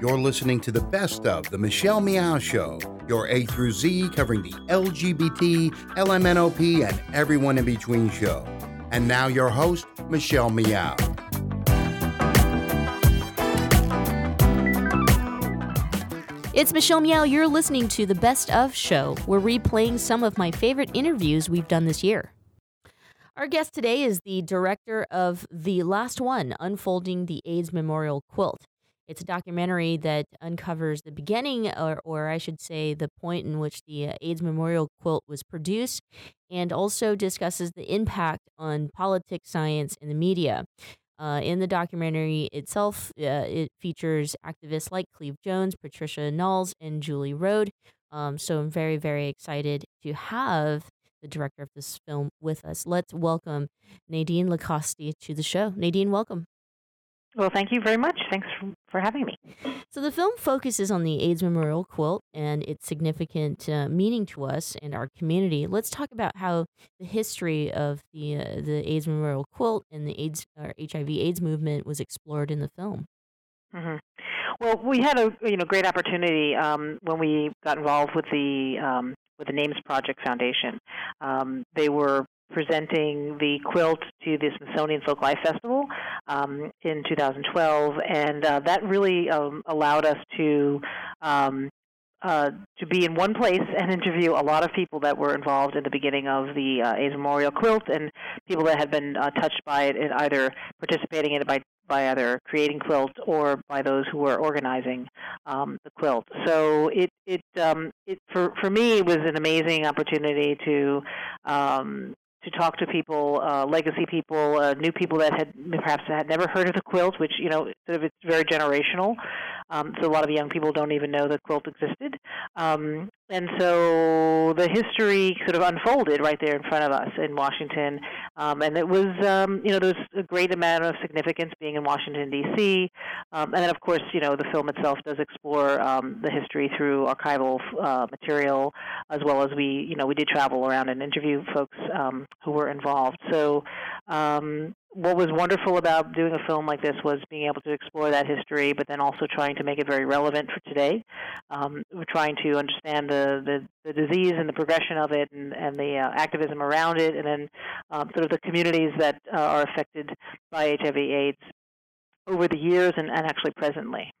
You're listening to the best of The Michelle Meow Show, your A through Z covering the LGBT, LMNOP, and everyone in between show. And now, your host, Michelle Meow. It's Michelle Meow. You're listening to the Best of Show. We're replaying some of my favorite interviews we've done this year. Our guest today is the director of The Last One Unfolding the AIDS Memorial Quilt. It's a documentary that uncovers the beginning, or, or I should say, the point in which the uh, AIDS Memorial Quilt was produced, and also discusses the impact on politics, science, and the media. Uh, in the documentary itself, uh, it features activists like Cleve Jones, Patricia Knowles, and Julie Rhoad. Um, so I'm very, very excited to have the director of this film with us. Let's welcome Nadine Licostie to the show. Nadine, welcome. Well, thank you very much. Thanks for, for having me. So, the film focuses on the AIDS Memorial Quilt and its significant uh, meaning to us and our community. Let's talk about how the history of the uh, the AIDS Memorial Quilt and the AIDS or HIV/AIDS movement was explored in the film. Mm-hmm. Well, we had a you know great opportunity um, when we got involved with the um, with the Names Project Foundation. Um, they were presenting the quilt to the Smithsonian Folk Life Festival um, in 2012, and uh, that really um, allowed us to um, uh, to be in one place and interview a lot of people that were involved in the beginning of the uh, AIDS Memorial Quilt and people that had been uh, touched by it and either participating in it by by either creating quilts or by those who were organizing um, the quilt. So it it um, it for for me was an amazing opportunity to um, to talk to people, uh, legacy people, uh, new people that had perhaps had never heard of the quilt, which you know sort of it's very generational. Um, so a lot of young people don't even know the quilt existed. Um, and so the history sort of unfolded right there in front of us in Washington. Um, and it was, um, you know, there was a great amount of significance being in Washington, D.C. Um, and then, of course, you know, the film itself does explore um, the history through archival uh, material, as well as we, you know, we did travel around and interview folks who were involved. So what was wonderful about doing a film like this was being able to explore that history, but then also trying to make it very relevant for today. Um, we're trying to understand the, the, the, disease and the progression of it and, and the uh, activism around it, and then um, sort of the communities that uh, are affected by HIV/AIDS over the years and, and actually presently.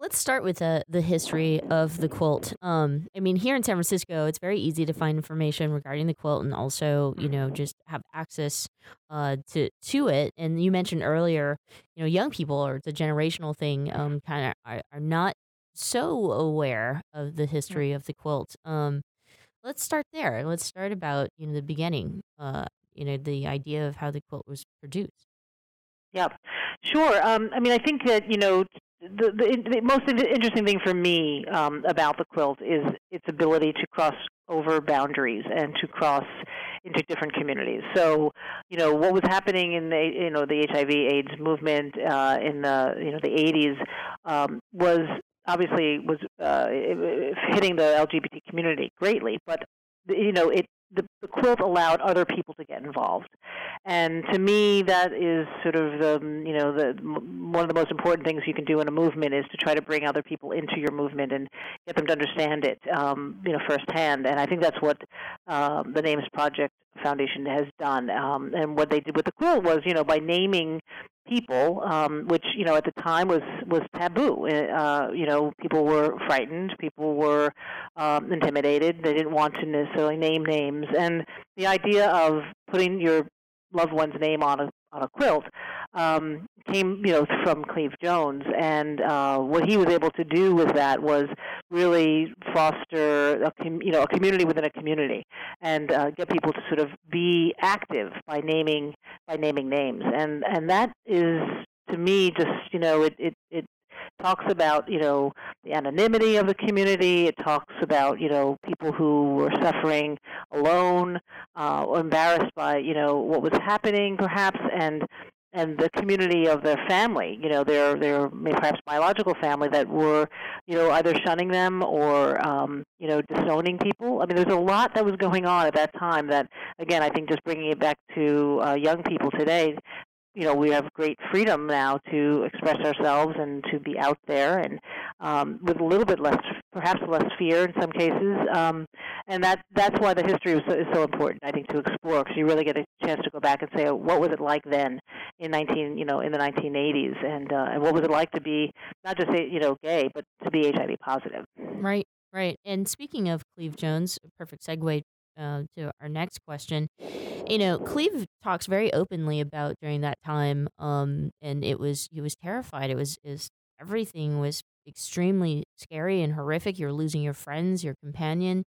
Let's start with uh, the history of the quilt. Um, I mean, here in San Francisco, it's very easy to find information regarding the quilt, and also, you know, just have access uh, to to it. And you mentioned earlier, you know, young people or it's a generational thing, um, kind of are, are not so aware of the history of the quilt. Um, let's start there. Let's start about you know the beginning. Uh, you know, the idea of how the quilt was produced. Yeah, sure. Um, I mean, I think that you know the, the, the most interesting thing for me um, about the quilt is its ability to cross over boundaries and to cross into different communities. So, you know, what was happening in the you know the HIV/AIDS movement uh, in the you know the 80s um, was obviously was uh, hitting the LGBT community greatly, but you know it the, the quilt allowed other people to get involved, and to me, that is sort of the you know the one of the most important things you can do in a movement is to try to bring other people into your movement and get them to understand it, um, you know, firsthand. And I think that's what um, the Names Project Foundation has done. Um, and what they did with the quilt was, you know, by naming people, um, which you know at the time was was taboo. Uh, you know, people were frightened, people were um, intimidated. They didn't want to necessarily name names, and the idea of putting your loved one's name on a on a quilt um, came, you know, from Cleve Jones, and uh, what he was able to do with that was really foster, a com- you know, a community within a community, and uh, get people to sort of be active by naming by naming names, and and that is to me just you know it it it talks about you know the anonymity of the community. It talks about you know people who were suffering alone, uh, or embarrassed by you know what was happening, perhaps, and and the community of their family, you know, their their perhaps biological family that were, you know, either shunning them or, um, you know, disowning people. I mean, there's a lot that was going on at that time. That again, I think just bringing it back to uh, young people today, you know we have great freedom now to express ourselves and to be out there and um, with a little bit less perhaps less fear in some cases um, and that that's why the history is so, is so important I think to explore because you really get a chance to go back and say oh, what was it like then in 19 you know in the 1980s and uh, and what was it like to be not just you know gay but to be HIV positive. Right right. And speaking of Cleve Jones perfect segue uh, to our next question. You know, Cleve talks very openly about during that time, um, and it was he was terrified. It was is everything was extremely scary and horrific. You're losing your friends, your companion,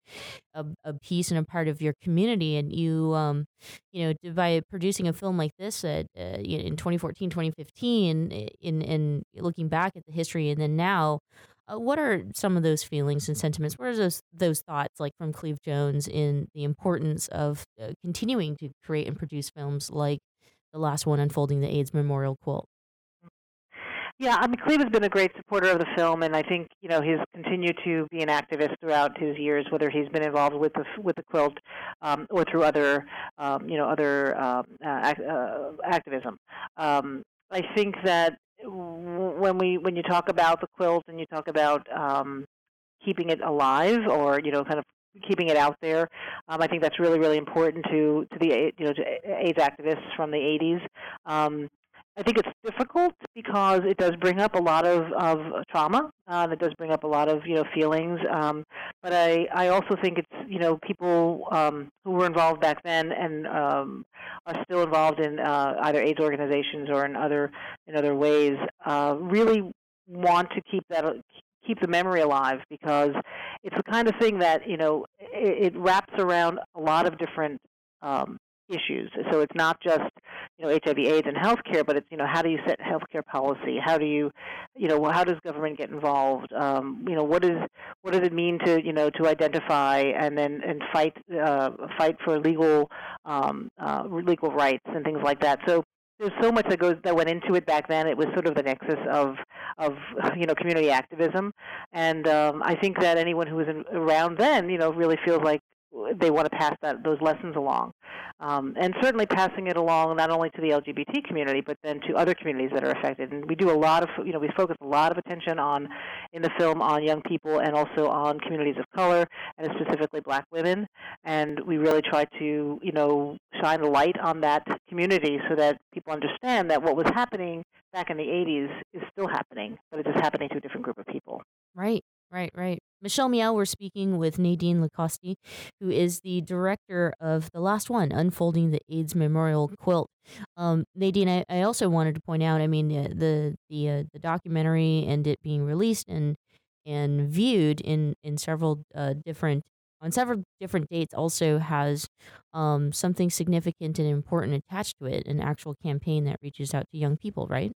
a, a piece and a part of your community, and you, um, you know, by producing a film like this at, uh, in 2014, 2015, in in looking back at the history, and then now, uh, what are some of those feelings and sentiments? What are those those thoughts like from Cleve Jones in the importance of uh, continuing to create and produce films like the last one, unfolding the AIDS Memorial Quilt? Yeah, I mean, Cleve has been a great supporter of the film, and I think you know he's continued to be an activist throughout his years, whether he's been involved with the with the quilt um, or through other um, you know other um, uh, uh, activism. Um, I think that when we when you talk about the quilt and you talk about um, keeping it alive or you know kind of keeping it out there. Um, I think that's really really important to to the you know to AIDS activists from the 80s. Um, I think it's difficult because it does bring up a lot of, of trauma. Uh, it does bring up a lot of you know feelings. Um, but I, I also think it's you know people um, who were involved back then and um, are still involved in uh, either AIDS organizations or in other in other ways uh, really want to keep that keep the memory alive because it's the kind of thing that you know it, it wraps around a lot of different um, issues. So it's not just you know HIV/AIDS and healthcare, but it's you know how do you set healthcare policy? How do you you know how does government get involved? Um, you know what is what does it mean to you know to identify and then and fight uh, fight for legal um, uh, legal rights and things like that. So there's so much that goes that went into it back then. It was sort of the nexus of of you know community activism, and um, I think that anyone who was in, around then, you know, really feels like they want to pass that those lessons along, um, and certainly passing it along not only to the LGBT community but then to other communities that are affected. And we do a lot of you know we focus a lot of attention on in the film on young people and also on communities of color and specifically Black women. And we really try to you know shine a light on that community so that people understand that what was happening back in the 80s is still happening, but it's just happening to a different group of people. Right. Right, right. Michelle Meow, we're speaking with Nadine Licostie, who is the director of the last one, Unfolding the AIDS Memorial Quilt. Um, Nadine, I, I, also wanted to point out, I mean, the the uh, the documentary and it being released and and viewed in in several uh, different on several different dates also has um, something significant and important attached to it, an actual campaign that reaches out to young people, right?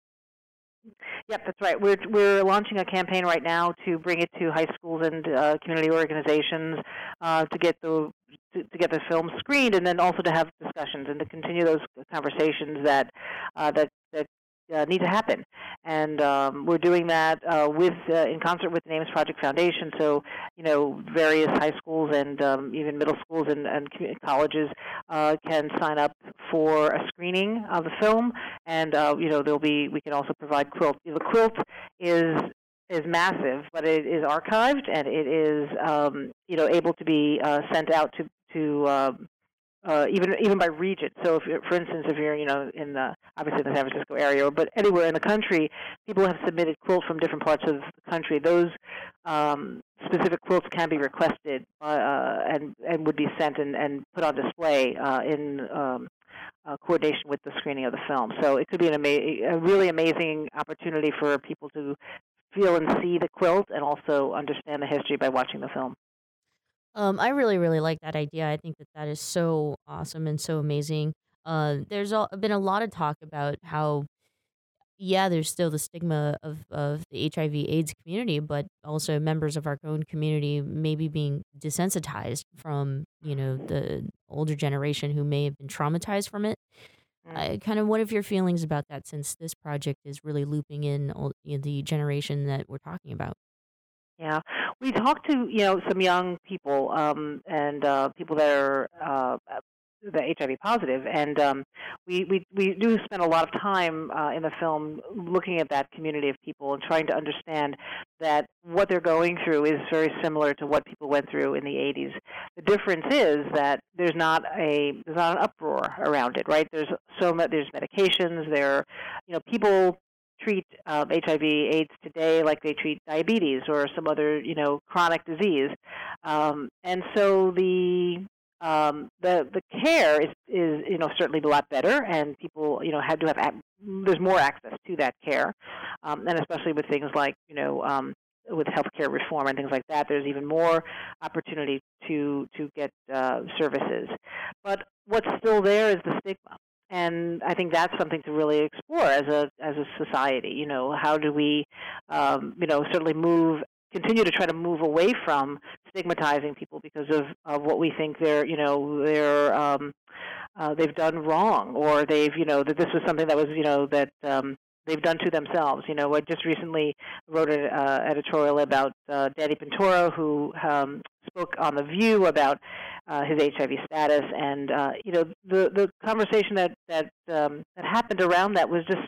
Yep, that's right. We're we're launching a campaign right now to bring it to high schools and uh, community organizations uh, to get the to, to, get the film screened, and then also to have discussions and to continue those conversations that uh, that that uh, need to happen. And um, we're doing that uh, with uh, in concert with the Names Project Foundation. So you know, various high schools and um, even middle schools and, and colleges uh, can sign up for a screening of the film. And uh, you know, there'll be we can also provide quilt. The quilt is is massive, but it is archived and it is um, you know able to be uh, sent out to to um, uh, even even by region. So, if for instance, if you're you know in the obviously the San Francisco area, but anywhere in the country, people have submitted quilts from different parts of the country. Those um, specific quilts can be requested uh, and and would be sent and, and put on display uh, in um, uh, coordination with the screening of the film. So it could be an ama- a really amazing opportunity for people to feel and see the quilt and also understand the history by watching the film. Um, I really, really like that idea. I think that that is so awesome and so amazing. Uh, there's all, been a lot of talk about how, yeah, there's still the stigma of, of the HIV/AIDS community, but also members of our own community maybe being desensitized from you know the older generation who may have been traumatized from it. Uh, kind of, what are your feelings about that? Since this project is really looping in all, you know, the generation that we're talking about. Yeah, we talked to you know some young people um, and uh, people that are uh, the HIV positive, and um, we, we we do spend a lot of time uh, in the film looking at that community of people and trying to understand that what they're going through is very similar to what people went through in the 80s. The difference is that there's not a there's not an uproar around it, right? There's so much there's medications. There, you know, people treat um, HIV/AIDS today like they treat diabetes or some other you know chronic disease, um, and so the um, the the care is is you know certainly a lot better, and people you know had to have there's more access to that care, um, and especially with things like you know um, with healthcare reform and things like that, there's even more opportunity to to get uh, services. But what's still there is the stigma, and I think that's something to really explore as a as a society. You know, how do we, um, you know, certainly move continue to try to move away from stigmatizing people because of, of what we think they're you know they're um, uh, they've done wrong or they've you know that this was something that was you know that um, they've done to themselves. You know, I just recently wrote an uh, editorial about uh, Danny Pintauro, who um, spoke on the View about uh, his HIV status, and uh, you know, the the conversation that that um, that happened around that was just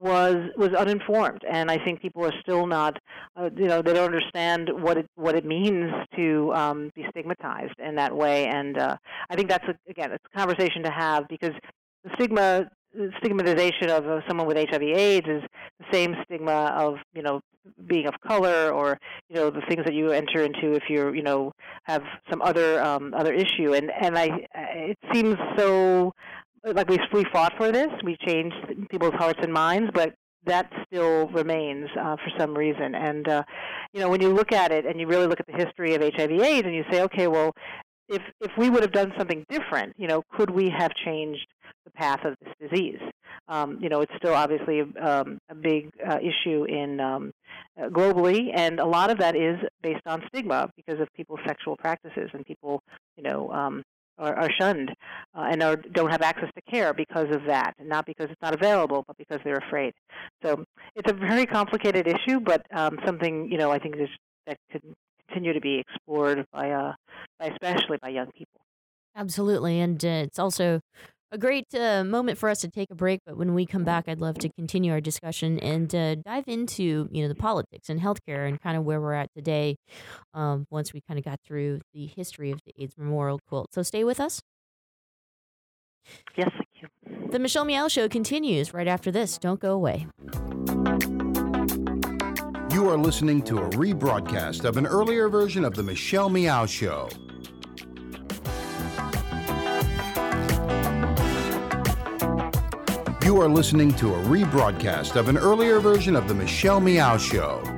was was uninformed, and I think people are still not, uh, you know, they don't understand what it what it means to um, be stigmatized in that way, and uh, I think that's a, again it's a conversation to have because the stigma stigmatization of someone with HIV/AIDS is the same stigma of you know being of color or you know the things that you enter into if you're you know have some other um, other issue. And and I it seems so like we we fought for this. We changed people's hearts and minds but that still remains uh, for some reason. And uh, you know when you look at it and you really look at the history of HIV/AIDS and you say okay well if if we would have done something different you know could we have changed the path of this disease. Um, you know, it's still obviously um, a big uh, issue in um, uh, globally, and a lot of that is based on stigma because of people's sexual practices, and people, you know, um, are, are shunned uh, and are, don't have access to care because of that, not because it's not available, but because they're afraid. So it's a very complicated issue, but um, something you know I think that could continue to be explored by, uh, by especially by young people. Absolutely, and uh, it's also a great uh, moment for us to take a break. But when we come back, I'd love to continue our discussion and uh, dive into you know the politics and healthcare and kind of where we're at today. Um, once we kind of got through the history of the AIDS Memorial Quilt, so stay with us. Yes, thank you. The Michelle Meow Show continues right after this. Don't go away. You are listening to a rebroadcast of an earlier version of The Michelle Meow Show. You are listening to a rebroadcast of an earlier version of The Michelle Meow Show.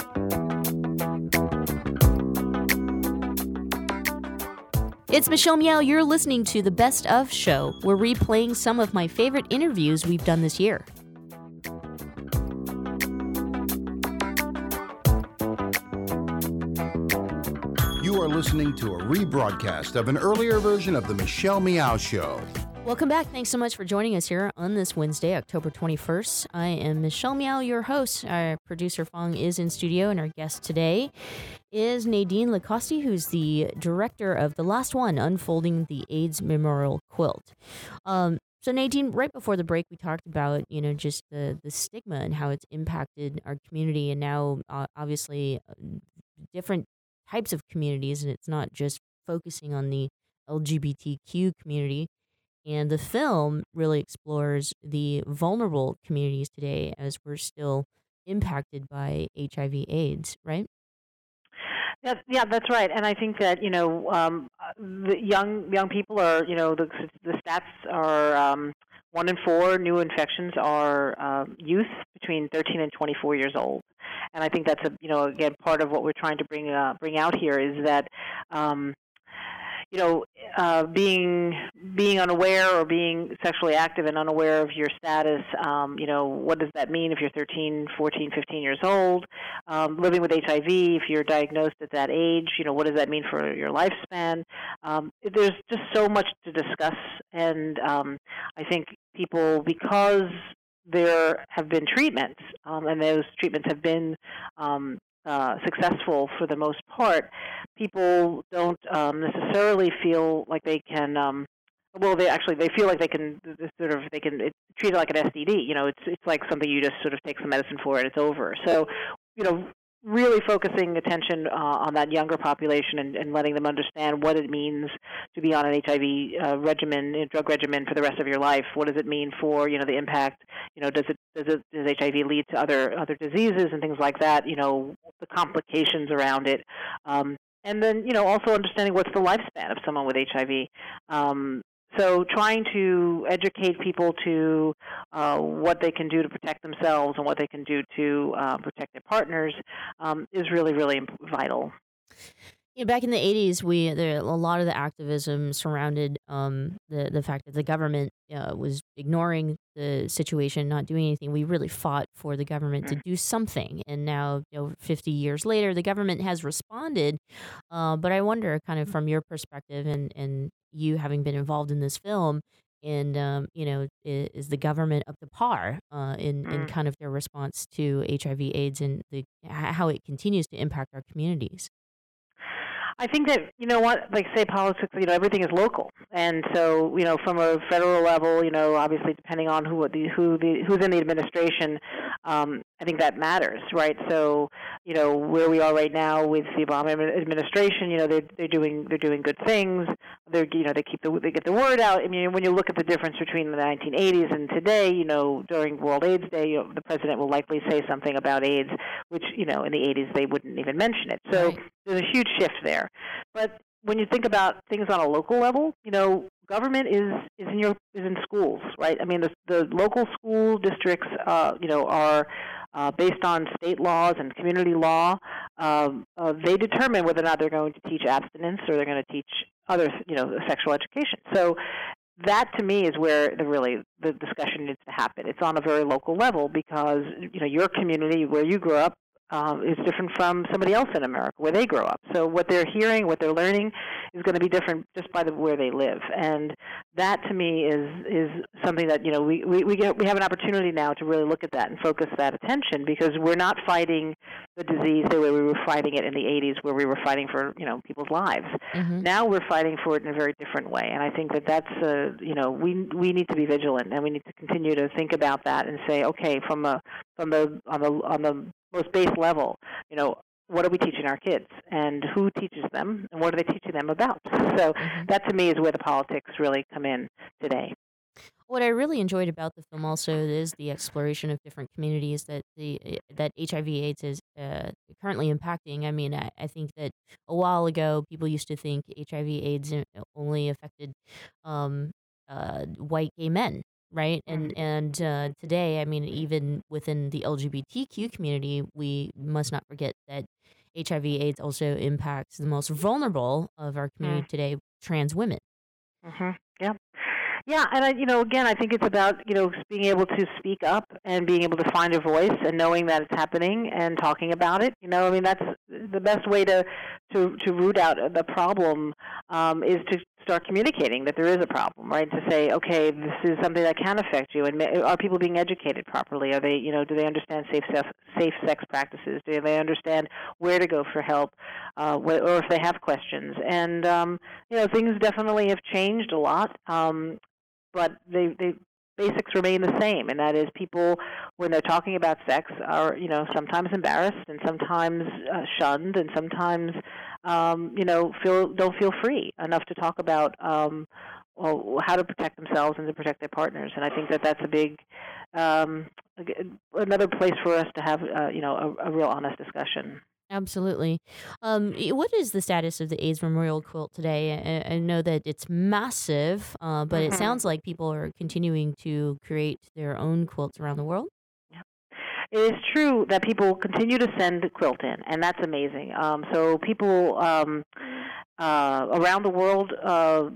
It's Michelle Meow. You're listening to the Best of Show. We're replaying some of my favorite interviews we've done this year. You are listening to a rebroadcast of an earlier version of The Michelle Meow Show. Welcome back. Thanks so much for joining us here on this Wednesday, October 21st. I am Michelle Meow, your host. Our producer Fong is in studio, and our guest today is Nadine Licostie, who's the director of The Last One Unfolding the AIDS Memorial Quilt. Um, so Nadine, right before the break, we talked about you know just the the stigma and how it's impacted our community, and now uh, obviously uh, different types of communities, and it's not just focusing on the LGBTQ community. And the film really explores the vulnerable communities today as we're still impacted by HIV/AIDS, right? Yeah, yeah, that's right. And I think that you know, um, the young young people are you know the the stats are um, one in four new infections are uh, youth between 13 and 24 years old. And I think that's a you know again part of what we're trying to bring uh, bring out here is that um, you know, uh, being being unaware or being sexually active and unaware of your status, um, you know, what does that mean if you're 13, 14, 15 years old? Um, living with HIV, if you're diagnosed at that age, you know, what does that mean for your lifespan? Um, there's just so much to discuss, and um, I think people, because there have been treatments, um, and those treatments have been um, uh, successful for the most part, people don't um, necessarily feel like they can. Um, well, they actually they feel like they can sort of they can it's treat it like an STD. You know, it's it's like something you just sort of take some medicine for and it's over. So, you know, really focusing attention uh, on that younger population and, and, letting them understand what it means to be on an HIV uh, regimen, drug regimen for the rest of your life. What does it mean for you know the impact? You know, does it does it does HIV lead to other other diseases and things like that? You know, the complications around it. Um, and then, you know, also understanding what's the lifespan of someone with HIV. Um, so trying to educate people to uh, what they can do to protect themselves and what they can do to uh, protect their partners um, is really, really vital. You know, back in the '80s, we there a lot of the activism surrounded um, the the fact that the government uh, was ignoring the situation, not doing anything. We really fought for the government to mm. do something, and now, you know, 50 years later, the government has responded. Uh, but I wonder, kind of from your perspective, and and you having been involved in this film, and um, you know, is, is, the government up to par uh, in in mm. kind of their response to HIV/AIDS and the how it continues to impact our communities? I think that you know what, like say politics, you know, everything is local, and so you know, from a federal level, you know, obviously depending on who the who the who's in the administration, um, I think that matters, right? So you know, where we are right now with the Obama administration, you know, they're they're doing they're doing good things. They're you know they keep the they get the word out. I mean, when you look at the difference between the 1980s and today, you know, during World AIDS Day, you know, the president will likely say something about AIDS, which you know in the 80s they wouldn't even mention it. So right. there's a huge shift there. But when you think about things on a local level, you know, government is is in your is in schools, right? I mean, the the local school districts, uh, you know, are uh, based on state laws and community law. Um, uh, they determine whether or not they're going to teach abstinence or they're going to teach other, you know, sexual education. So that to me is where the really the discussion needs to happen. It's on a very local level because you know your community where you grew up um, is different from somebody else in America where they grow up. So what they're hearing, what they're learning, is going to be different just by the, where they live. And that to me is is something that you know we we we, get, we have an opportunity now to really look at that and focus that attention because we're not fighting the disease the way we were fighting it in the 80s where we were fighting for you know people's lives. Mm-hmm. Now we're fighting for it in a very different way. And I think that that's uh, you know we we need to be vigilant and we need to continue to think about that and say okay from a from the on the on the most base level, you know, what are we teaching our kids and who teaches them and what are they teaching them about? So mm-hmm. that to me is where the politics really come in today. What I really enjoyed about the film also is the exploration of different communities that the eh, that HIV/AIDS is uh, currently impacting. I mean, I, I, think that a while ago people used to think HIV/AIDS only affected um, uh, white gay men, right and and uh, today i mean even within the lgbtq community we must not forget that hiv aids also impacts the most vulnerable of our community mm. today trans women mm-hmm. yeah yeah, and I, you know, again, I think it's about you know being able to speak up and being able to find a voice and knowing that it's happening and talking about it. You know, I mean, that's the best way to to to root out the problem um, is to start communicating that there is a problem, right? To say, okay, this is something that can affect you, and are people being educated properly? Are they, you know, do they understand safe sex, safe sex practices? Do they understand where to go for help, uh, or if they have questions? And um, you know, things definitely have changed a lot, um, but they they basics remain the same, and that is people, when they're talking about sex, are you know sometimes embarrassed and sometimes uh, shunned and sometimes um, you know feel don't feel free enough to talk about um, well, how to protect themselves and to protect their partners. And I think that that's a big um, another place for us to have uh, you know a, a real honest discussion. Absolutely. Um, what is the status of the AIDS Memorial Quilt today? I, I know that it's massive, uh, but mm-hmm. it sounds like people are continuing to create their own quilts around the world. It is true that people continue to send the quilt in, and that's amazing. Um, so people um, uh, around the world uh,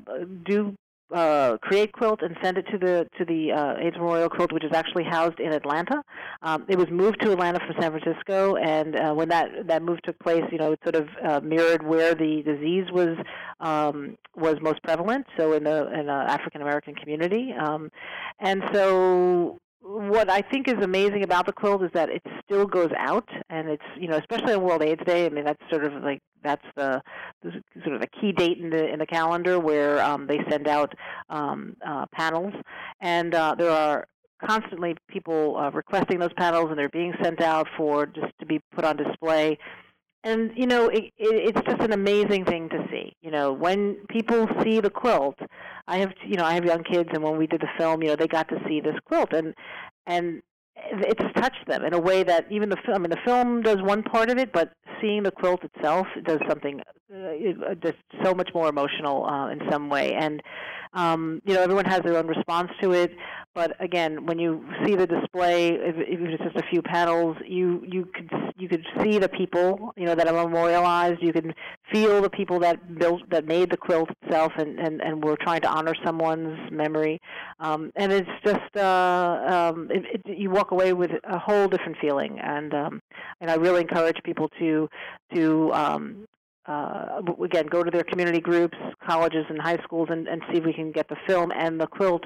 do uh, create quilt and send it to the to the uh, AIDS Memorial Quilt, which is actually housed in Atlanta. Um, it was moved to Atlanta from San Francisco, and uh, when that that move took place, you know, it sort of uh, mirrored where the disease was um, was most prevalent. So in the in the African American community, um, and so what I think is amazing about the quilt is that it still goes out, and it's you know especially on World AIDS Day. I mean that's sort of like that's the, the sort of the key date in the in the calendar where um, they send out um, uh, panels, and uh, there are constantly people uh, requesting those panels, and they're being sent out for just to be put on display and you know it, it, it's just an amazing thing to see you know when people see the quilt i have you know i have young kids and when we did the film you know they got to see this quilt and and it's touched them in a way that even the film I mean the film does one part of it but seeing the quilt itself does something uh, just so much more emotional uh, in some way. And um, you know everyone has their own response to it but again, when you see the display, if, if it's just a few panels, you you could you could see the people, you know, that are memorialized. You can feel the people that built that made the quilt itself, and and and we're trying to honor someone's memory. Um, and it's just uh, um, it, it, you walk away with a whole different feeling, and um, and I really encourage people to to um, uh, again, go to their community groups, colleges and high schools, and, and see if we can get the film and the quilt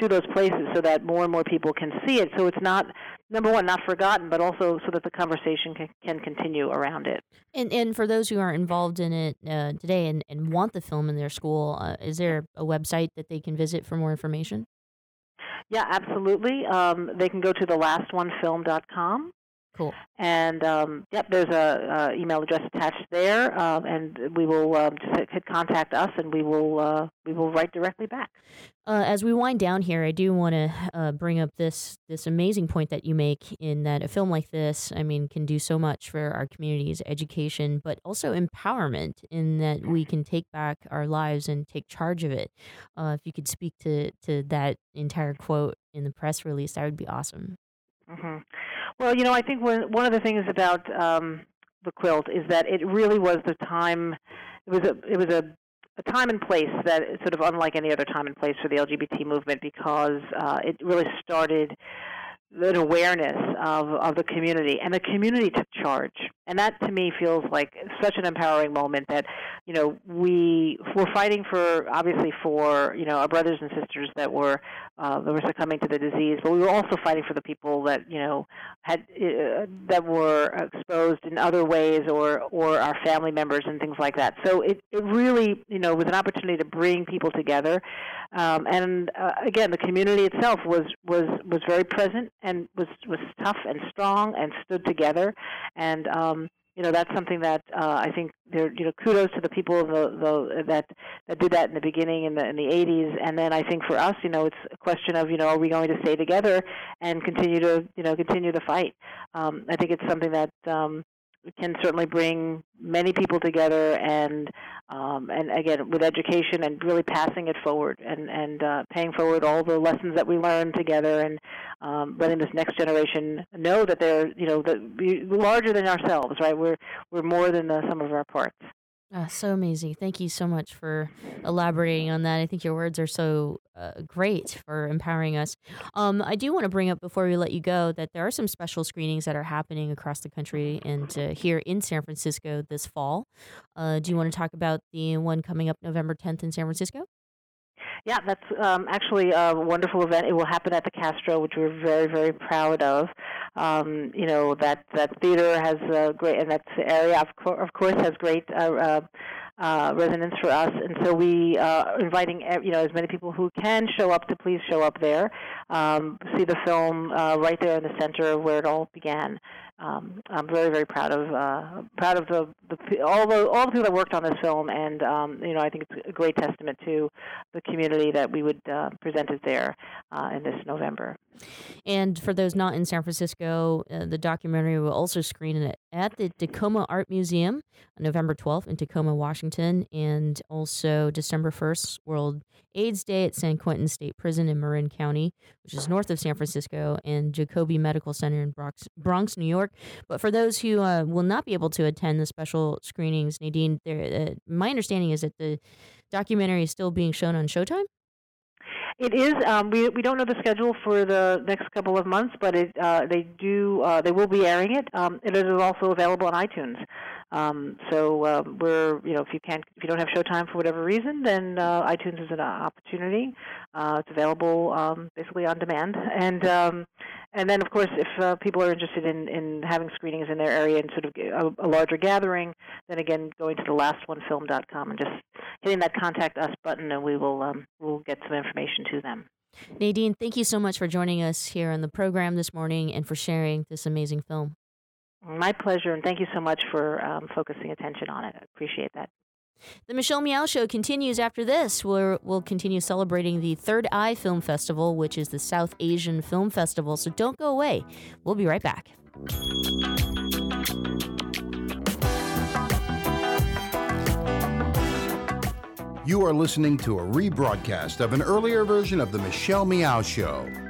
to those places so that more and more people can see it. So it's not number one, not forgotten, but also so that the conversation can, can continue around it. And and for those who aren't involved in it uh, today and, and want the film in their school, uh, is there a website that they can visit for more information? Yeah, absolutely. Um, they can go to thelast1film.com Cool. And um, yep, there's a, a, email address attached there, um, and we will um, just hit contact us, and we will uh, we will write directly back. Uh, as we wind down here, I do want to uh, bring up this this amazing point that you make in that a film like this, I mean, can do so much for our community's education, but also empowerment in that we can take back our lives and take charge of it. Uh, if you could speak to to that entire quote in the press release, that would be awesome. Mm-hmm. Well, you know, I think one one of the things about um, the quilt is that it really was the time. It was a it was a a time and place that is sort of unlike any other time and place for the LGBT movement because uh, it really started an awareness of, of the community, and the community took charge. And that to me feels like such an empowering moment that, you know, we were fighting for, obviously, for, you know, our brothers and sisters that were, uh, that were succumbing to the disease, but we were also fighting for the people that, you know, had, uh, that were exposed in other ways or, or our family members and things like that. So it, it really, you know, was an opportunity to bring people together. Um, and uh, again, the community itself was, was, was very present and was was tough and strong and stood together. And um you know that's something that uh, I think there you know kudos to the people the, the, that that did that in the beginning in the in the 80s and then I think for us you know it's a question of you know are we going to stay together and continue to you know continue the fight? Um, I think it's something that um, can certainly bring many people together and um, and again with education and really passing it forward and and uh, paying forward all the lessons that we learned together and um, letting this next generation know that they're you know that larger than ourselves right? We're we're more than the sum of our parts Uh, so amazing. Thank you so much for elaborating on that. I think your words are so uh, great for empowering us. Um, I do want to bring up before we let you go that there are some special screenings that are happening across the country and uh, here in San Francisco this fall. Uh, do you want to talk about the one coming up November 10th in San Francisco? Yeah, that's um, actually a wonderful event. It will happen at the Castro, which we're very, very proud of. Um, you know that that theater has a great, and that area, of, co- of course, has great uh, uh, uh, resonance for us. And so we uh, inviting you know as many people who can show up to please show up there, um, see the film uh, right there in the center of where it all began um, I'm very very proud of uh, proud of the, the all the all the people that worked on this film, and um, you know I think it's a great testament to the community that we would uh, present it there uh, in this November. And for those not in San Francisco, uh, the documentary will also screen at the Tacoma Art Museum on November 12th in Tacoma, Washington, and also December 1st, World AIDS Day at San Quentin State Prison in Marin County, which is north of San Francisco, and Jacobi Medical Center in Bronx, Bronx New York. But for those who uh, will not be able to attend the special screenings, Nadine, uh, my understanding is that the documentary is still being shown on Showtime. It is. Um, we we don't know the schedule for the next couple of months, but it uh, they do uh, they will be airing it. Um, it is also available on iTunes. Um, so uh, we're you know if you can't if you don't have Showtime for whatever reason, then uh, iTunes is an opportunity. Uh, it's available um, basically on demand, and um, and then of course if uh, people are interested in, in having screenings in their area and sort of a, a larger gathering, then again going to the lastonefilm.com and just hitting that contact us button, and we will um, we'll get some information to them. Nadine, thank you so much for joining us here on the program this morning and for sharing this amazing film. My pleasure, and thank you so much for um, focusing attention on it. I appreciate that. The Michelle Meow Show continues after this. We're, we'll continue celebrating the Third Eye Film Festival, which is the South Asian Film Festival. So don't go away. We'll be right back. You are listening to a rebroadcast of an earlier version of The Michelle Meow Show.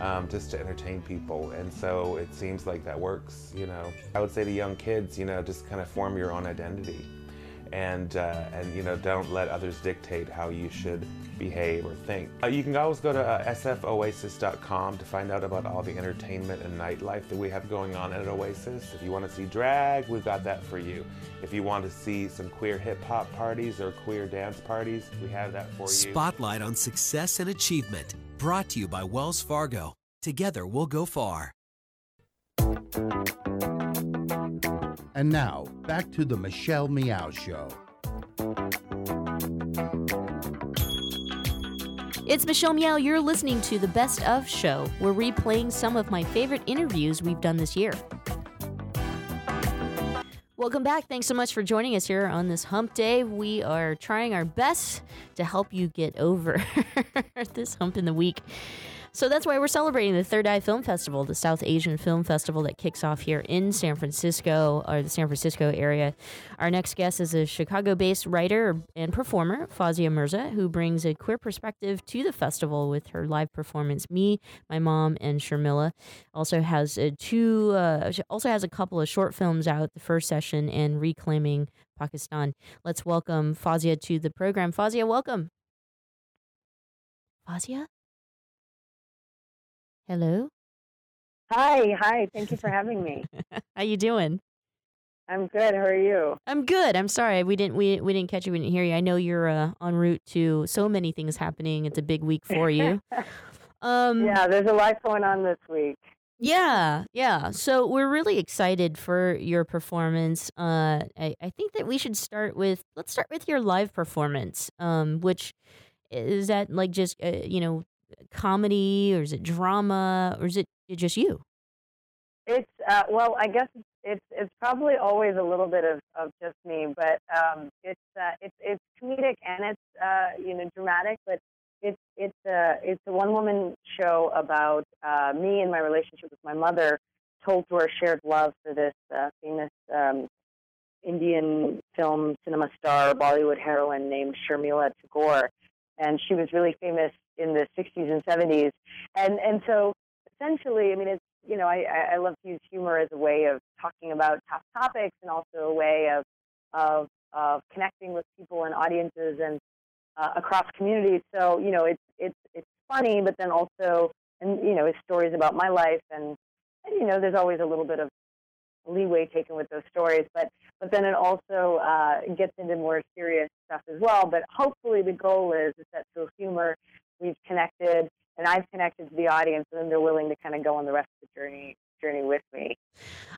um, just to entertain people. And so it seems like that works, you know. I would say to young kids, you know, just kind of form your own identity. And, uh, and you know, don't let others dictate how you should behave or think. Uh, you can always go to uh, sfoasis.com to find out about all the entertainment and nightlife that we have going on at Oasis. If you want to see drag, we've got that for you. If you want to see some queer hip hop parties or queer dance parties, we have that for you. Spotlight on success and achievement Brought to you by Wells Fargo. Together we'll go far. And now, back to the Michelle Meow Show. It's Michelle Meow. You're listening to the Best of Show. We're replaying some of my favorite interviews we've done this year. Welcome back. Thanks so much for joining us here on this hump day. We are trying our best to help you get over this hump in the week. So that's why we're celebrating the Third Eye Film Festival, the South Asian Film Festival that kicks off here in San Francisco or the San Francisco area. Our next guest is a Chicago based writer and performer, Fazia Mirza, who brings a queer perspective to the festival with her live performance, Me, My Mom, and Sharmila. Also has uh, two, uh, also has a couple of short films out, the first session and Reclaiming Pakistan. Let's welcome Fazia to the program. Fazia, welcome. Fawzia? Hello. Hi, hi. Thank you for having me. How you doing? I'm good. How are you? I'm good. I'm sorry we didn't we we didn't catch you. We didn't hear you. I know you're uh, en route to so many things happening. It's a big week for you. um, yeah, there's a lot going on this week. Yeah, yeah. So we're really excited for your performance. Uh, I, I think that we should start with let's start with your live performance. Um, which is that like just uh, you know comedy or is it drama or is it just you? It's uh, well, I guess it's it's probably always a little bit of, of just me, but um, it's uh, it's it's comedic and it's uh, you know dramatic, but it's it's a it's a one woman show about uh, me and my relationship with my mother, told through our shared love for this uh, famous um, Indian film cinema star Bollywood heroine named Sharmila Tagore, and she was really famous in the 60s and 70s. And and so essentially, I mean, it's you know, I, I love to use humor as a way of talking about tough topics and also a way of of of connecting with people and audiences and uh, across communities. So you know, it's it's it's funny, but then also and you know, it's stories about my life and and you know, there's always a little bit of leeway taken with those stories, but but then it also uh, gets into more serious stuff as well. But hopefully, the goal is is that through humor we've connected and I've connected to the audience, and then they're willing to kind of go on the rest of the journey journey with me.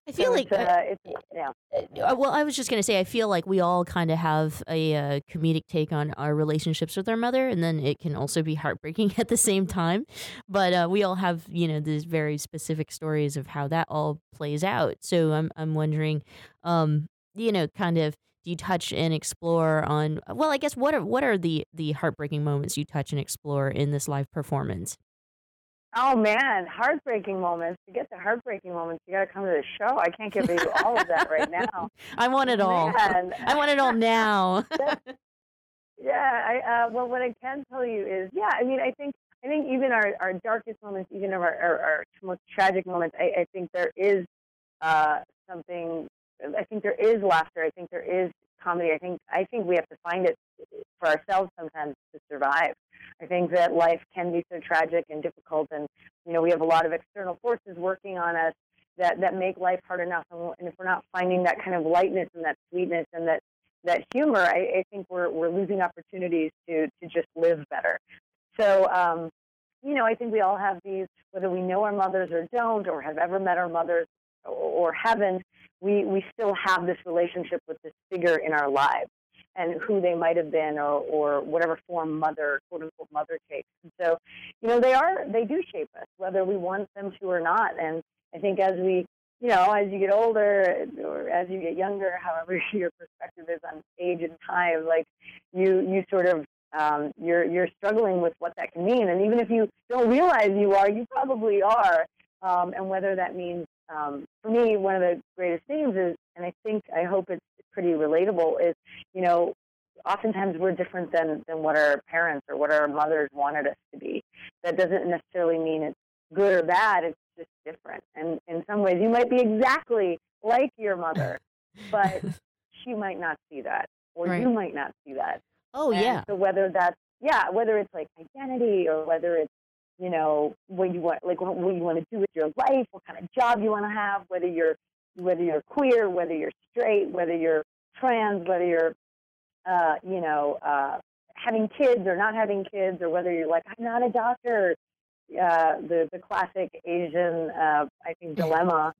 I feel so like, it's, uh, it's, yeah. Uh, well, I was just gonna say, I feel like we all kind of have a uh, comedic take on our relationships with our mother, and then it can also be heartbreaking at the same time. But uh, we all have, you know, these very specific stories of how that all plays out. So I'm, I'm wondering, um, you know, kind of do you touch and explore on well i guess what are what are the the heartbreaking moments you touch and explore in this live performance oh man heartbreaking moments to get the heartbreaking moments you got to come to the show i can't give you all of that right now i want it all man. i want it all now yeah i uh, well what i can tell you is yeah i mean i think i think even our, our darkest moments even our, our, our most tragic moments I, I think there is uh, something I think there is laughter. I think there is comedy. I think I think we have to find it for ourselves sometimes to survive. I think that life can be so tragic and difficult, and you know we have a lot of external forces working on us that that make life hard enough. And if we're not finding that kind of lightness and that sweetness and that that humor, I, I think we're we're losing opportunities to to just live better. So. Um, you know, I think we all have these, whether we know our mothers or don't, or have ever met our mothers or haven't, we, we still have this relationship with this figure in our lives and who they might have been or, or whatever form mother, quote unquote, mother takes. And so, you know, they are, they do shape us, whether we want them to or not. And I think as we, you know, as you get older or as you get younger, however your perspective is on age and time, like you, you sort of, um, you're, you're struggling with what that can mean. And even if you don't realize you are, you probably are. Um, and whether that means um, for me, one of the greatest things is, and I think, I hope it's pretty relatable, is, you know, oftentimes we're different than, than what our parents or what our mothers wanted us to be. That doesn't necessarily mean it's good or bad, it's just different. And in some ways, you might be exactly like your mother, but she might not see that, or right. you might not see that. Oh, and yeah. So whether that's, yeah, whether it's like identity or whether it's you know, what you want, like what you want to do with your life, what kind of job you want to have, whether you're whether you're queer, whether you're straight, whether you're trans, whether you're, uh, you know, uh, having kids or not having kids, or whether you're like, I'm not a doctor. Uh, the the classic Asian, uh, I think, dilemma.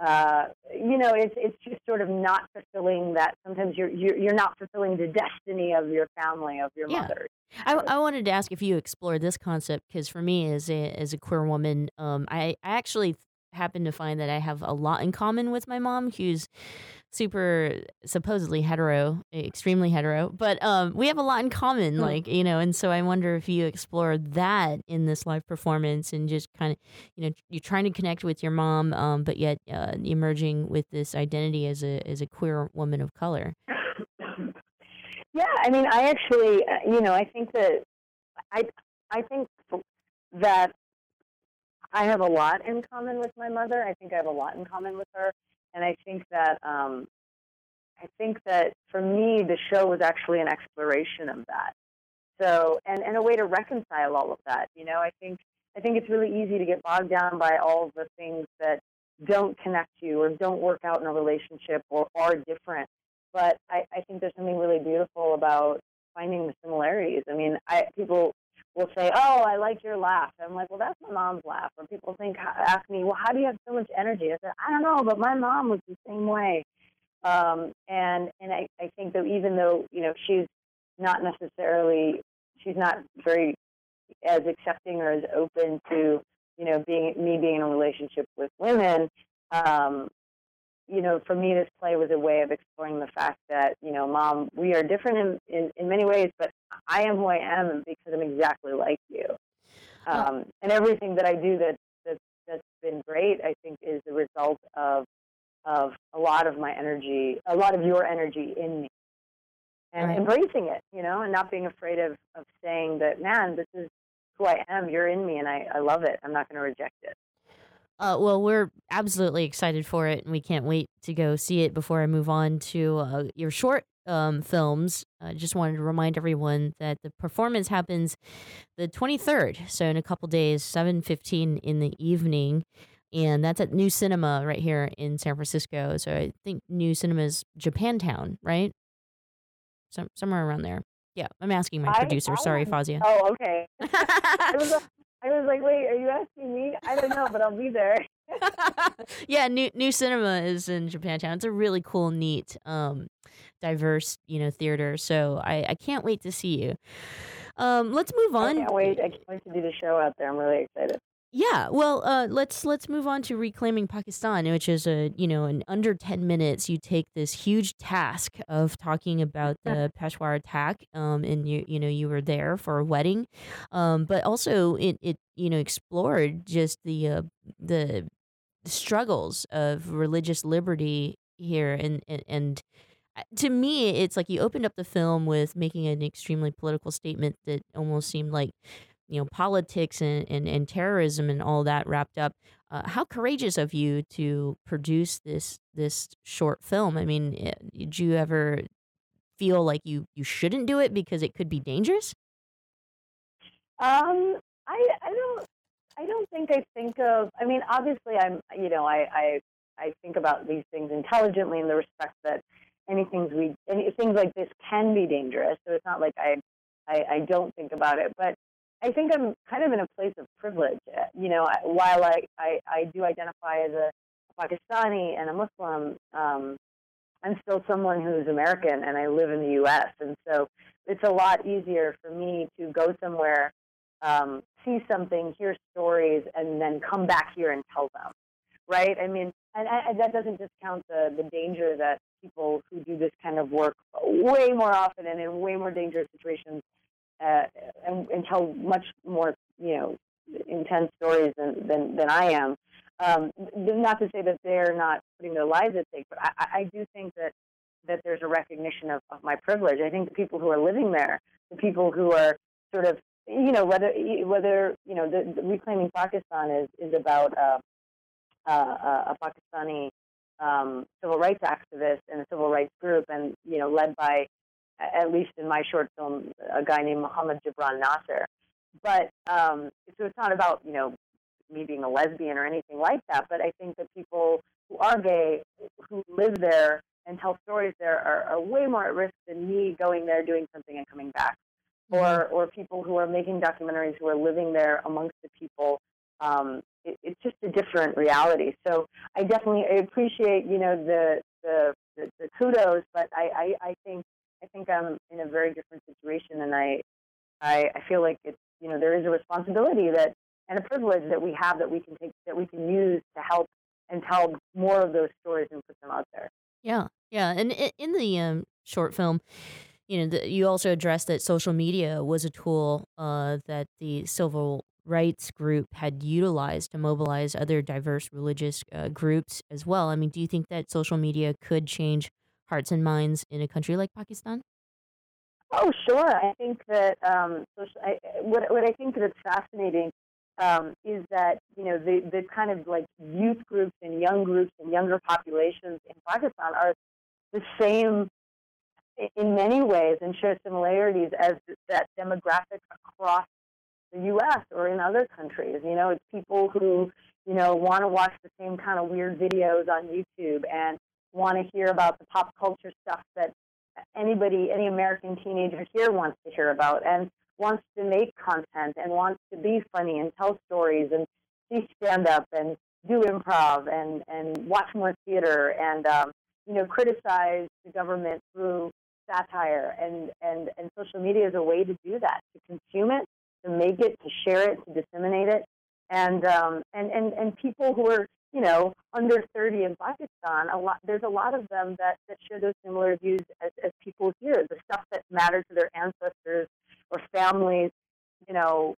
Uh, you know, it's it's just sort of not fulfilling that. Sometimes you're you're, you're not fulfilling the destiny of your family, of your yeah. mother. I, I wanted to ask if you explored this concept because for me, as a as a queer woman, um, I, I actually happen to find that I have a lot in common with my mom, who's super supposedly hetero, extremely hetero, but um, we have a lot in common, Hmm. like you know. And so I wonder if you explore that in this live performance and just kind of, you know, you're trying to connect with your mom, um, but yet uh, emerging with this identity as a as a queer woman of color. Yeah, I mean, I actually, uh, you know, I think that I, I think that I have a lot in common with my mother. I think I have a lot in common with her, and I think that, um, I think that for me, the show was actually an exploration of that. So, and, and a way to reconcile all of that. You know, I think, I think it's really easy to get bogged down by all the things that don't connect you or don't work out in a relationship or are different but I, I think there's something really beautiful about finding the similarities. I mean, I people will say, "Oh, I like your laugh." I'm like, "Well, that's my mom's laugh." Or people think, ask me, "Well, how do you have so much energy?" I said, "I don't know, but my mom was the same way." Um, and and I, I think that even though you know she's not necessarily she's not very as accepting or as open to you know being me being in a relationship with women. Um, you know, for me, this play was a way of exploring the fact that, you know, mom, we are different in, in, in many ways, but I am who I am because I'm exactly like you. Um, and everything that I do that, that, that's been great, I think, is the result of, of a lot of my energy, a lot of your energy in me. And Right. embracing it, you know, and not being afraid of, of saying that, man, this is who I am. You're in me, and I, I love it. I'm not going to reject it. Uh, well, we're absolutely excited for it, and we can't wait to go see it. Before I move on to uh, your short um, films, I just wanted to remind everyone that the performance happens the 23rd, so in a couple days, 7:15 in the evening, and that's at New Cinema right here in San Francisco. So I think New Cinema is Japantown, right? Some somewhere around there. Yeah, I'm asking my I- producer. I Sorry, Fawzia. Oh, okay. Was, I was like, wait, are you asking me? I don't know, but I'll be there. yeah, new new cinema is in Japantown. It's a really cool, neat, um, diverse, you know, theater. So I, I can't wait to see you. Um, let's move I on. can't wait. I can't wait to do the show out there. I'm really excited. Yeah, well, uh, let's let's move on to reclaiming Pakistan, which is a you know in under ten minutes you take this huge task of talking about the Peshawar attack, um, and you you know you were there for a wedding, um, but also it it you know explored just the uh, the struggles of religious liberty here, and and. and uh, to me, it's like you opened up the film with making an extremely political statement that almost seemed like you know politics and, and, and terrorism and all that wrapped up uh, how courageous of you to produce this this short film i mean eh, did you ever feel like you you shouldn't do it because it could be dangerous Um, I, I don't, I don't think I think of. I mean, obviously, I'm, you know, I, I, I think about these things intelligently in the respect that any things we, any things like this can be dangerous. So it's not like I, I, I don't think about it, but I think I'm kind of in a place of privilege. Uh, You know, I- while I, I, I do identify as a Pakistani and a Muslim, um, I'm still someone who's American and I live in the U.S. And so it's a lot easier for me to go somewhere, um, see something, hear stories, and then come back here and tell them, right? I mean, and, and that doesn't discount the, the danger that people who do this kind of work way more often and in way more dangerous situations uh, and, and tell much more, you know, intense stories than, than, than I am. Um, not to say that they're not putting their lives at stake, but I, I do think that, that there's a recognition of, of my privilege. I think the people who are living there, the people who are sort of, you know, whether whether you know, the, the reclaiming Pakistan is is about uh, uh, a Pakistani um, civil rights activist and a civil rights group, and you know, led by, at least in my short film, a guy named Muhammad Jibran Nasir. But um, so it's not about you know me being a lesbian or anything like that. But I think that people who are gay, who live there and tell stories there, are, are way more at risk than me going there, doing something, and coming back. Or, or people who are making documentaries who are living there amongst the people. Um, it, it's just a different reality. So I definitely I appreciate you know the the, the, the kudos, but I, I, I think I think I'm in a very different situation, and I I, I feel like it's you know there is a responsibility that and a privilege that we have that we can take that we can use to help and tell more of those stories and put them out there. Yeah, yeah, and in the um, short film, you know, the, you also addressed that social media was a tool uh, that the civil rights group had utilized to mobilize other diverse religious uh, groups as well. I mean, do you think that social media could change hearts and minds in a country like Pakistan? Oh, sure. I think that um, I, what what I think that's fascinating um, is that you know the the kind of like youth groups and young groups and younger populations in Pakistan are the same in many ways and share similarities as that demographic across the U.S. or in other countries. You know, it's people who you know want to watch the same kind of weird videos on YouTube and want to hear about the pop culture stuff that anybody, any American teenager here wants to hear about and wants to make content and wants to be funny and tell stories and see stand up and do improv and, and watch more theater and um, you know criticize the government through satire and, and, and social media is a way to do that to consume it to make it to share it to disseminate it. And um, and, and and people who are you know under 30 in Pakistan a lot there's a lot of them that, that share those similar views as, as people here. The stuff that mattered to their ancestors or families you know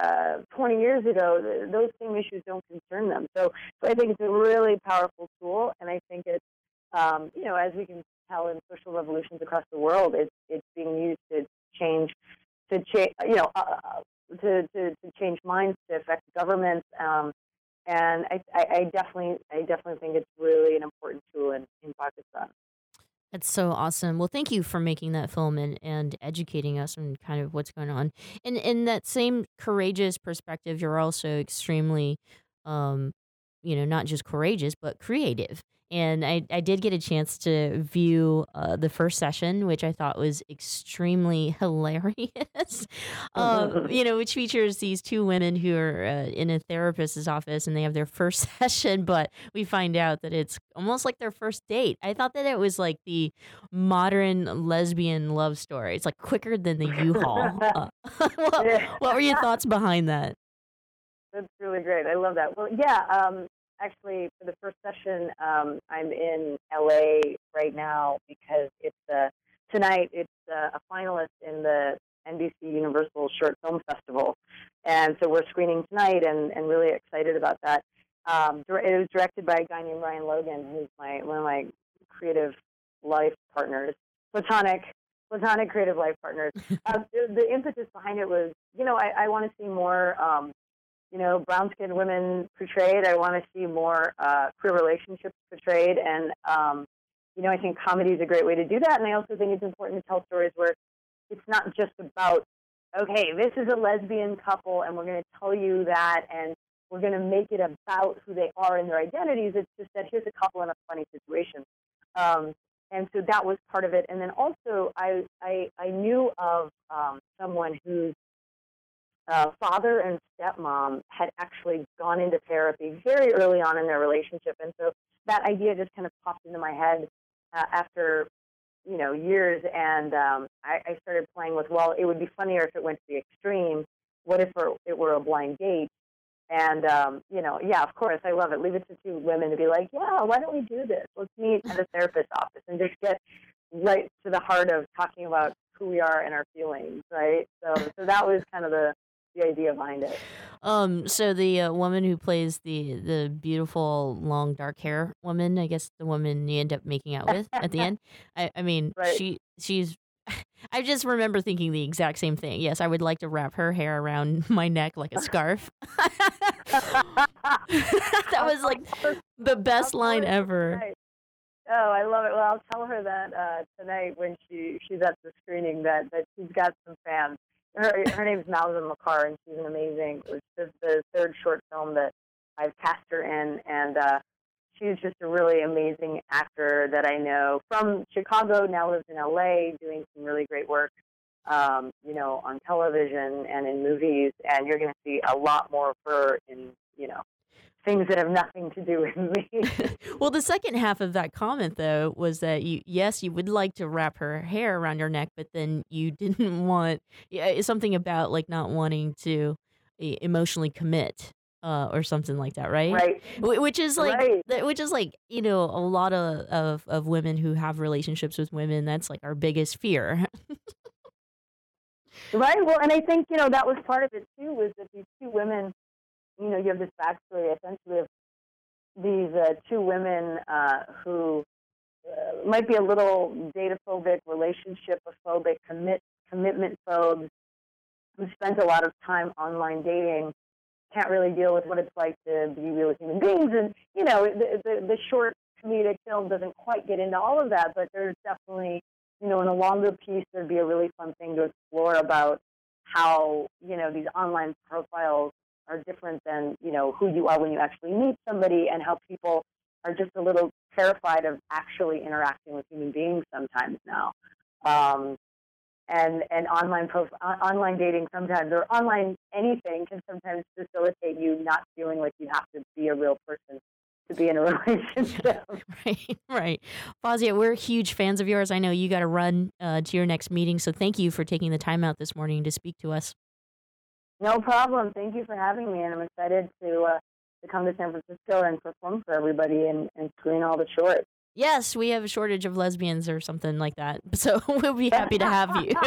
uh, 20 years ago th- those same issues don't concern them. So, so I think it's a really powerful tool and I think it's um, you know as we can tell in social revolutions across the world it's it's being used to change to change you know uh, to, to, to change minds to affect governments um, and I, I, I definitely I definitely think it's really an important tool in, in Pakistan. That's so awesome. Well, thank you for making that film and, and educating us on kind of what's going on. And in that same courageous perspective, you're also extremely, um, you know, not just courageous, but creative. And I, I did get a chance to view uh, the first session, which I thought was extremely hilarious. um, you know, which features these two women who are uh, in a therapist's office and they have their first session, but we find out that it's almost like their first date. I thought that it was like the modern lesbian love story. It's like quicker than the U-Haul. Uh, what, what were your thoughts behind that? That's really great. I love that. Well, yeah. Um, actually, for the first session, um, I'm in LA right now because it's uh, tonight. It's uh, a finalist in the NBC Universal Short Film Festival, and so we're screening tonight, and, and really excited about that. Um, it was directed by a guy named Ryan Logan, who's my one of my creative life partners, platonic platonic creative life partners. uh, the, the impetus behind it was, you know, I, I want to see more. Um, you know, brown skinned women portrayed. I want to see more uh, queer relationships portrayed. And, um, you know, I think comedy is a great way to do that. And I also think it's important to tell stories where it's not just about, okay, this is a lesbian couple and we're going to tell you that and we're going to make it about who they are and their identities. It's just that here's a couple in a funny situation. Um, and so that was part of it. And then also, I, I, I knew of um, someone whose uh, father and stepmom had actually gone into therapy very early on in their relationship, and so that idea just kind of popped into my head uh, after you know years, and um, I, I started playing with well, it would be funnier if it went to the extreme. What if it were a blind date? And um, you know, yeah, of course, I love it. Leave it to two women to be like, yeah, why don't we do this? Let's meet at a therapist's office and just get right to the heart of talking about who we are and our feelings, right? So, so that was kind of the the idea behind it. Um, so the uh, woman who plays the the beautiful long dark hair woman, I guess the woman you end up making out with at the end. I, I mean, Right. she she's. I just remember thinking the exact same thing. Yes, I would like to wrap her hair around my neck like a scarf. that was like the best line ever. Right. Oh, I love it. Well, I'll tell her that uh, tonight when she she's at the screening that that she's got some fans. Her her name's Malvin McCarr, and she's an amazing. It was the third short film that I've cast her in, and uh, she's just a really amazing actor that I know from Chicago. Now lives in LA, doing some really great work. Um, you know, on television and in movies, and you're going to see a lot more of her in you know things that have nothing to do with me. Well, the second half of that comment though was that you yes, you would like to wrap her hair around your neck, but then you didn't want yeah, something about like not wanting to emotionally commit uh, or something like that, right? Right. Which is like, Right. which is like, you know, a lot of, of of women who have relationships with women. That's like our biggest fear. Right. Well, and I think you know that was part of it too. Was that these two women, you know, you have this backstory essentially of these uh, two women uh, who uh, might be a little dataphobic, relationship phobic, commit commitment phobes, who spent a lot of time online dating, can't really deal with what it's like to be real human beings, and you know, the the, the short comedic film doesn't quite get into all of that, but there's definitely you know, in a longer piece, there'd be a really fun thing to explore about how, you know, these online profiles are different than, you know, who you are when you actually meet somebody and how people are just a little terrified of actually interacting with human beings sometimes now. Um, and and online prof- online dating sometimes or online anything can sometimes facilitate you not feeling like you have to be a real person to be in a relationship. right, right. Fawzia, we're huge fans of yours. I know you got to run uh, to your next meeting, so thank you for taking the time out this morning to speak to us. No problem. Thank you for having me, and I'm excited to uh, to come to San Francisco and perform for everybody and, and screen all the shorts. Yes, we have a shortage of lesbians or something like that, so we'll be happy to have you.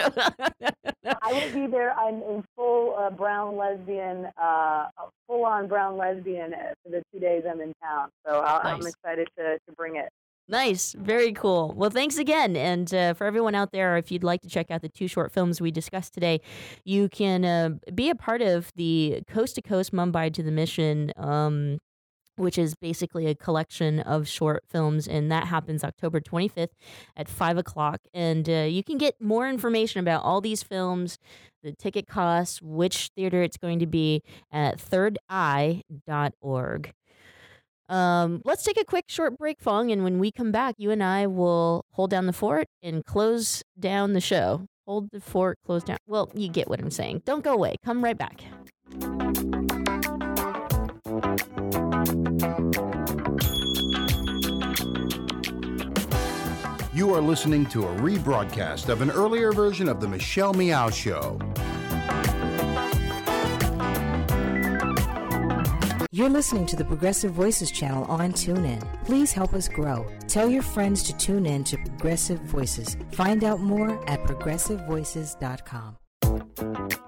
I will be there. I'm in full uh, brown lesbian, uh, full on brown lesbian for the two days I'm in town. So I'll, I'm Nice. excited to, to bring it. Nice, very cool. Well, thanks again. And uh, for everyone out there, if you'd like to check out the two short films we discussed today, you can uh, be a part of the Coast to Coast Mumbai to the Mission, um, which is basically a collection of short films. And that happens October 25th at 5 o'clock. And uh, you can get more information about all these films, the ticket costs, which theater it's going to be at thirdi.org. Um, let's take a quick short break, Fong, and when we come back, you and I will hold down the fort and close down the show. Hold the fort, close down. Well, you get what I'm saying. Don't go away. Come right back. You are listening to a rebroadcast of an earlier version of The Michelle Meow Show. You're listening to the Progressive Voices channel on TuneIn. Please help us grow. Tell your friends to tune in to Progressive Voices. Find out more at progressivevoices.com.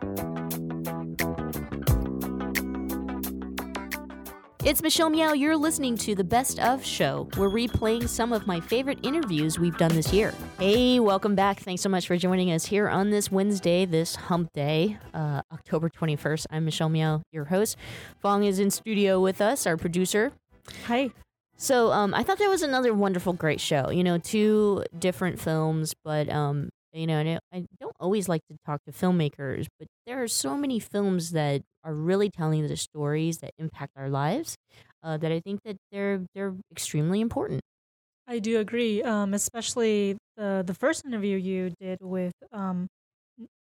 It's Michelle Meow. You're listening to the Best of Show. We're replaying some of my favorite interviews we've done this year. Hey, welcome back. Thanks so much for joining us here on this Wednesday, this hump day, uh, October 21st. I'm Michelle Meow, your host. Fong is in studio with us, our producer. Hi. So um, I thought that was another wonderful, great show. You know, two different films, but um, you know, and I- don't always like to talk to filmmakers, but there are so many films that are really telling the stories that impact our lives. Uh, that I think that they're they're extremely important. I do agree, um, especially the the first interview you did with um,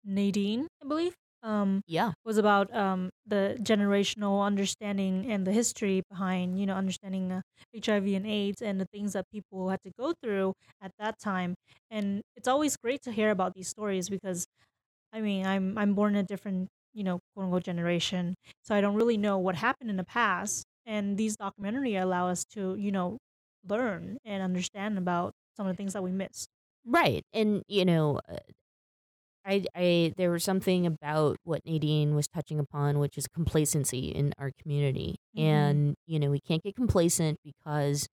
Nadine, I believe. Um, Yeah. was about um, the generational understanding and the history behind, you know, understanding uh, HIV and AIDS and the things that people had to go through at that time. And it's always great to hear about these stories because, I mean, I'm I'm born in a different, you know, quote unquote generation, so I don't really know what happened in the past. And these documentary allow us to, you know, learn and understand about some of the things that we missed. Right. And you know, uh, I I there was something about what Nadine was touching upon which is complacency in our community. Mhm. And you know, we can't get complacent because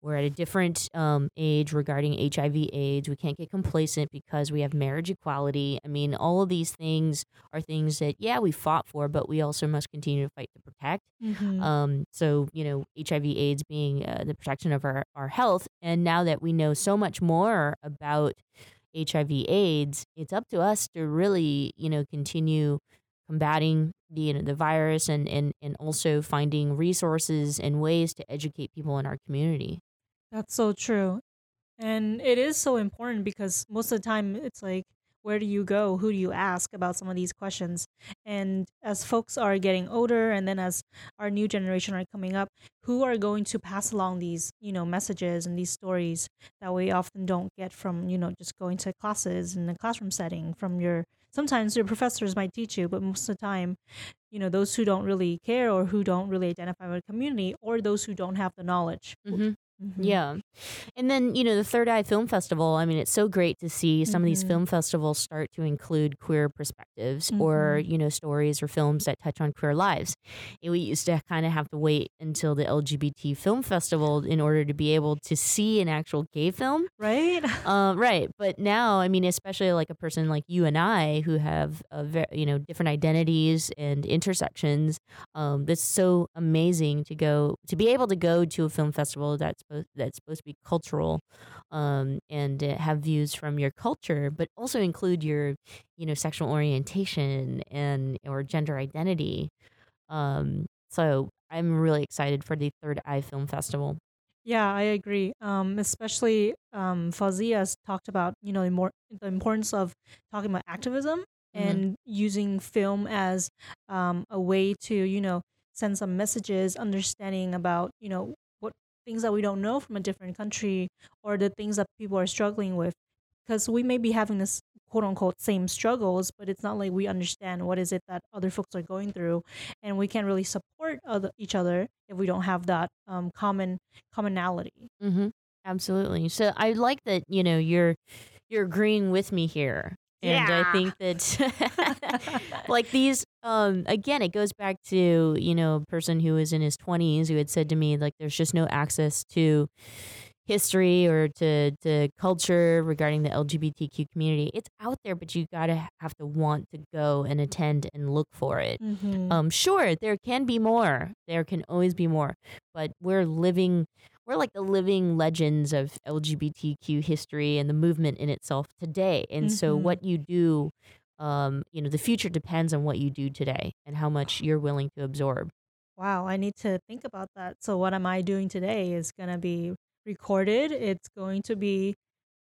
we're at a different um, age regarding HIV AIDS. We can't get complacent because we have marriage equality. I mean, all of these things are things that, yeah, we fought for, but we also must continue to fight to protect. Mhm. Um, so, you know, HIV AIDS being uh, the protection of our, our health. And now that we know so much more about HIV AIDS, it's up to us to really, you know, continue combating the, you know, the virus and, and, and also finding resources and ways to educate people in our community. That's so true. And it is so important because most of the time it's like, where do you go? Who do you ask about some of these questions? And as folks are getting older and then as our new generation are coming up, who are going to pass along these, you know, messages and these stories that we often don't get from, you know, just going to classes in the classroom setting from your sometimes your professors might teach you, but most of the time, you know, those who don't really care or who don't really identify with the community or those who don't have the knowledge. Mhm. Mhm. Yeah. And then, you know, the 3rd i Film Festival, I mean, it's so great to see some of these Mhm. film festivals start to include queer perspectives or, Mhm. you know, stories or films that touch on queer lives. And we used to kind of have to wait until the LGBT Film Festival in order to be able to see an actual gay film. Right? Um, right. But now, I mean, especially like a person like you and I who have, a ve- you know, different identities and intersections, um, that's so amazing to go, to be able to go to a film festival that's supposed, that's supposed to be cultural um, and uh, have views from your culture, but also include your, you know, sexual orientation and or gender identity. Um, so I'm really excited for the 3rd i Film Festival. Yeah, I agree. Um, especially um, Fawzia has talked about you know the, more, the importance of talking about activism Mhm. and using film as um, a way to you know send some messages, understanding about you know things that we don't know from a different country or the things that people are struggling with, because we may be having this quote unquote same struggles, but it's not like we understand what is it that other folks are going through, and we can't really support other, each other if we don't have that um, common commonality. Mm-hmm. Absolutely. So I like that you know you're you're agreeing with me here, and I think that like these um again it goes back to you know a person who was in his 20s who had said to me like there's just no access to history or to to culture regarding the LGBTQ community. It's out there, but you gotta have to want to go and attend and look for it. Mhm. Um, sure, there can be more. There can always be more, but we're living. We're like the living legends of LGBTQ history and the movement in itself today. And so, Mhm. what you do, um, you know, the future depends on what you do today and how much you're willing to absorb. Wow, I need to think about that. So what am I doing today is going to be recorded. It's going to be,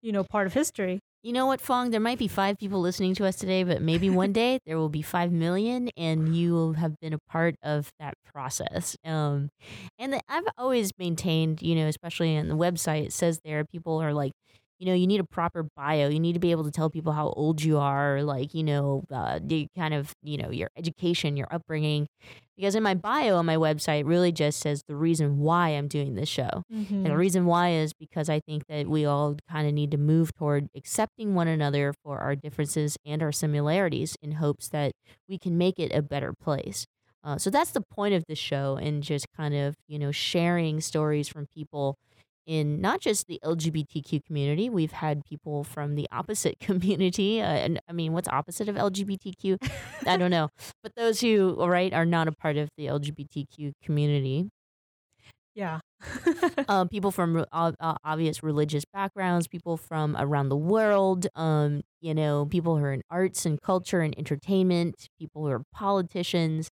you know, part of history. You know what, Fong? There might be five people listening to us today, but maybe one day there will be five million, and you will have been a part of that process. Um, and the, I've always maintained, you know, especially on the website, it says there people are like, you know, you need a proper bio. You need to be able to tell people how old you are, like, you know, uh, the kind of, you know, your education, your upbringing. Because in my bio on my website, really just says the reason why I'm doing this show. And the Mhm. reason why is because I think that we all kind of need to move toward accepting one another for our differences and our similarities in hopes that we can make it a better place. Uh, so that's the point of the show, and just kind of, you know, sharing stories from people in not just the LGBTQ community. We've had people from the opposite community. Uh, and I mean, what's opposite of LGBTQ? I don't know. But those who, right, are not a part of the LGBTQ community Yeah. um, people from uh, obvious religious backgrounds, people from around the world, um, you know, people who are in arts and culture and entertainment, people who are politicians.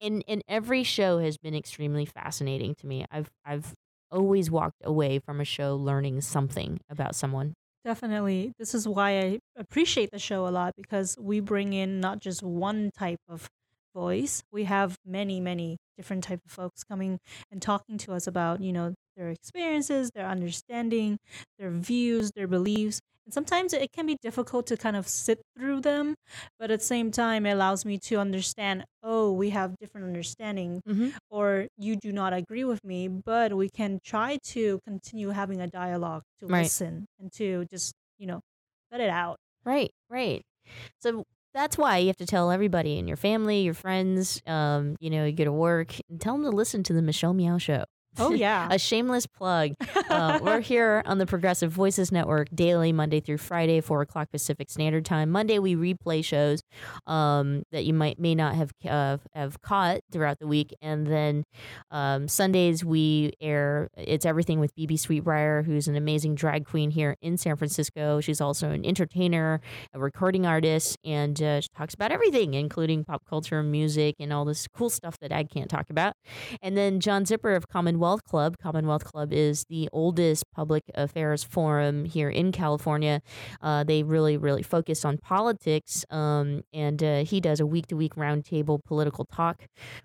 And, and every show has been extremely fascinating to me. I've I've always walked away from a show learning something about someone. Definitely. This is why I appreciate the show a lot because we bring in not just one type of voice. We have many, many different type of folks coming and talking to us about, you know, their experiences, their understanding, their views, their beliefs. And sometimes it can be difficult to kind of sit through them, but at the same time it allows me to understand, oh, we have different understanding Mm-hmm. or you do not agree with me, but we can try to continue having a dialogue to Right. listen and to just, you know, let it out. Right, right. So that's why you have to tell everybody in your family, your friends, um, you know, you go to work, and tell them to listen to the Michelle Meow Show. Oh, yeah. a shameless plug. Uh, we're here on the Progressive Voices Network daily, Monday through Friday, four o'clock Pacific Standard Time. Monday we replay shows um, that you might may not have uh, have caught throughout the week, and then um, Sundays we air. It's everything with BeBe Sweetbriar, who's an amazing drag queen here in San Francisco. She's also an entertainer, a recording artist, and uh, she talks about everything, including pop culture, music, and all this cool stuff that I can't talk about. And then John Zipper of Commonwealth Club. Commonwealth Club is the oldest public affairs forum here in California. Uh, they really, really focus on politics, um, and uh, he does a week to week roundtable political talk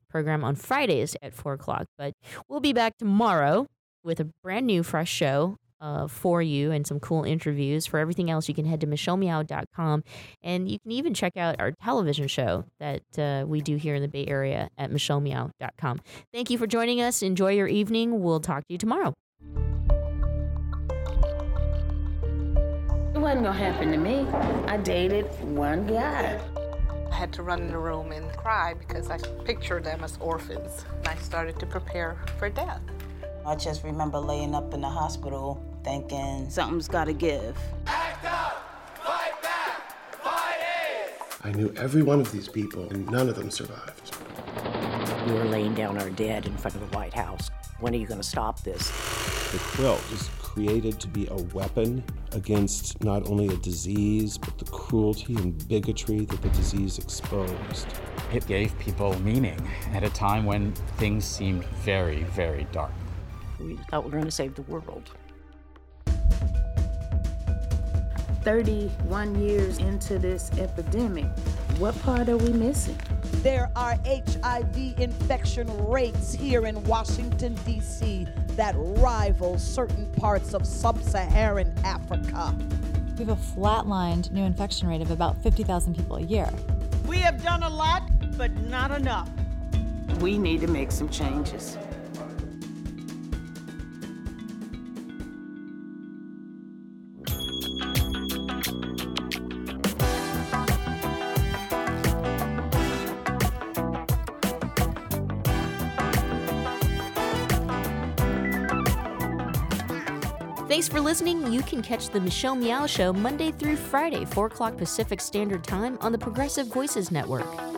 program on Fridays at 4 o'clock. But we'll be back tomorrow with a brand new, fresh show. Uh, for you and some cool interviews. For everything else, you can head to michellemeow.com. And you can even check out our television show that uh, we do here in the Bay Area at michellemeow.com. Thank you for joining us. Enjoy your evening. We'll talk to you tomorrow. It wasn't gonna happen to me. I dated one guy. I had to run in the room and cry because I pictured them as orphans. I started to prepare for death. I just remember laying up in the hospital thinking something's gotta give. Act up! Fight back! Fight it! I knew every one of these people, and none of them survived. We were laying down our dead in front of the White House. When are you going to stop this? The quilt was created to be a weapon against not only a disease, but the cruelty and bigotry that the disease exposed. It gave people meaning at a time when things seemed very, very dark. We thought we were going to save the world. 31 years into this epidemic, what part are we missing? There are HIV infection rates here in Washington, D.C. that rival certain parts of sub Saharan Africa. We have a flatlined new infection rate of about 50,000 people a year. We have done a lot, but not enough. We need to make some changes. Listening. You can catch the Michelle Meow Show Monday through Friday, 4 o'clock Pacific Standard Time on the Progressive Voices Network.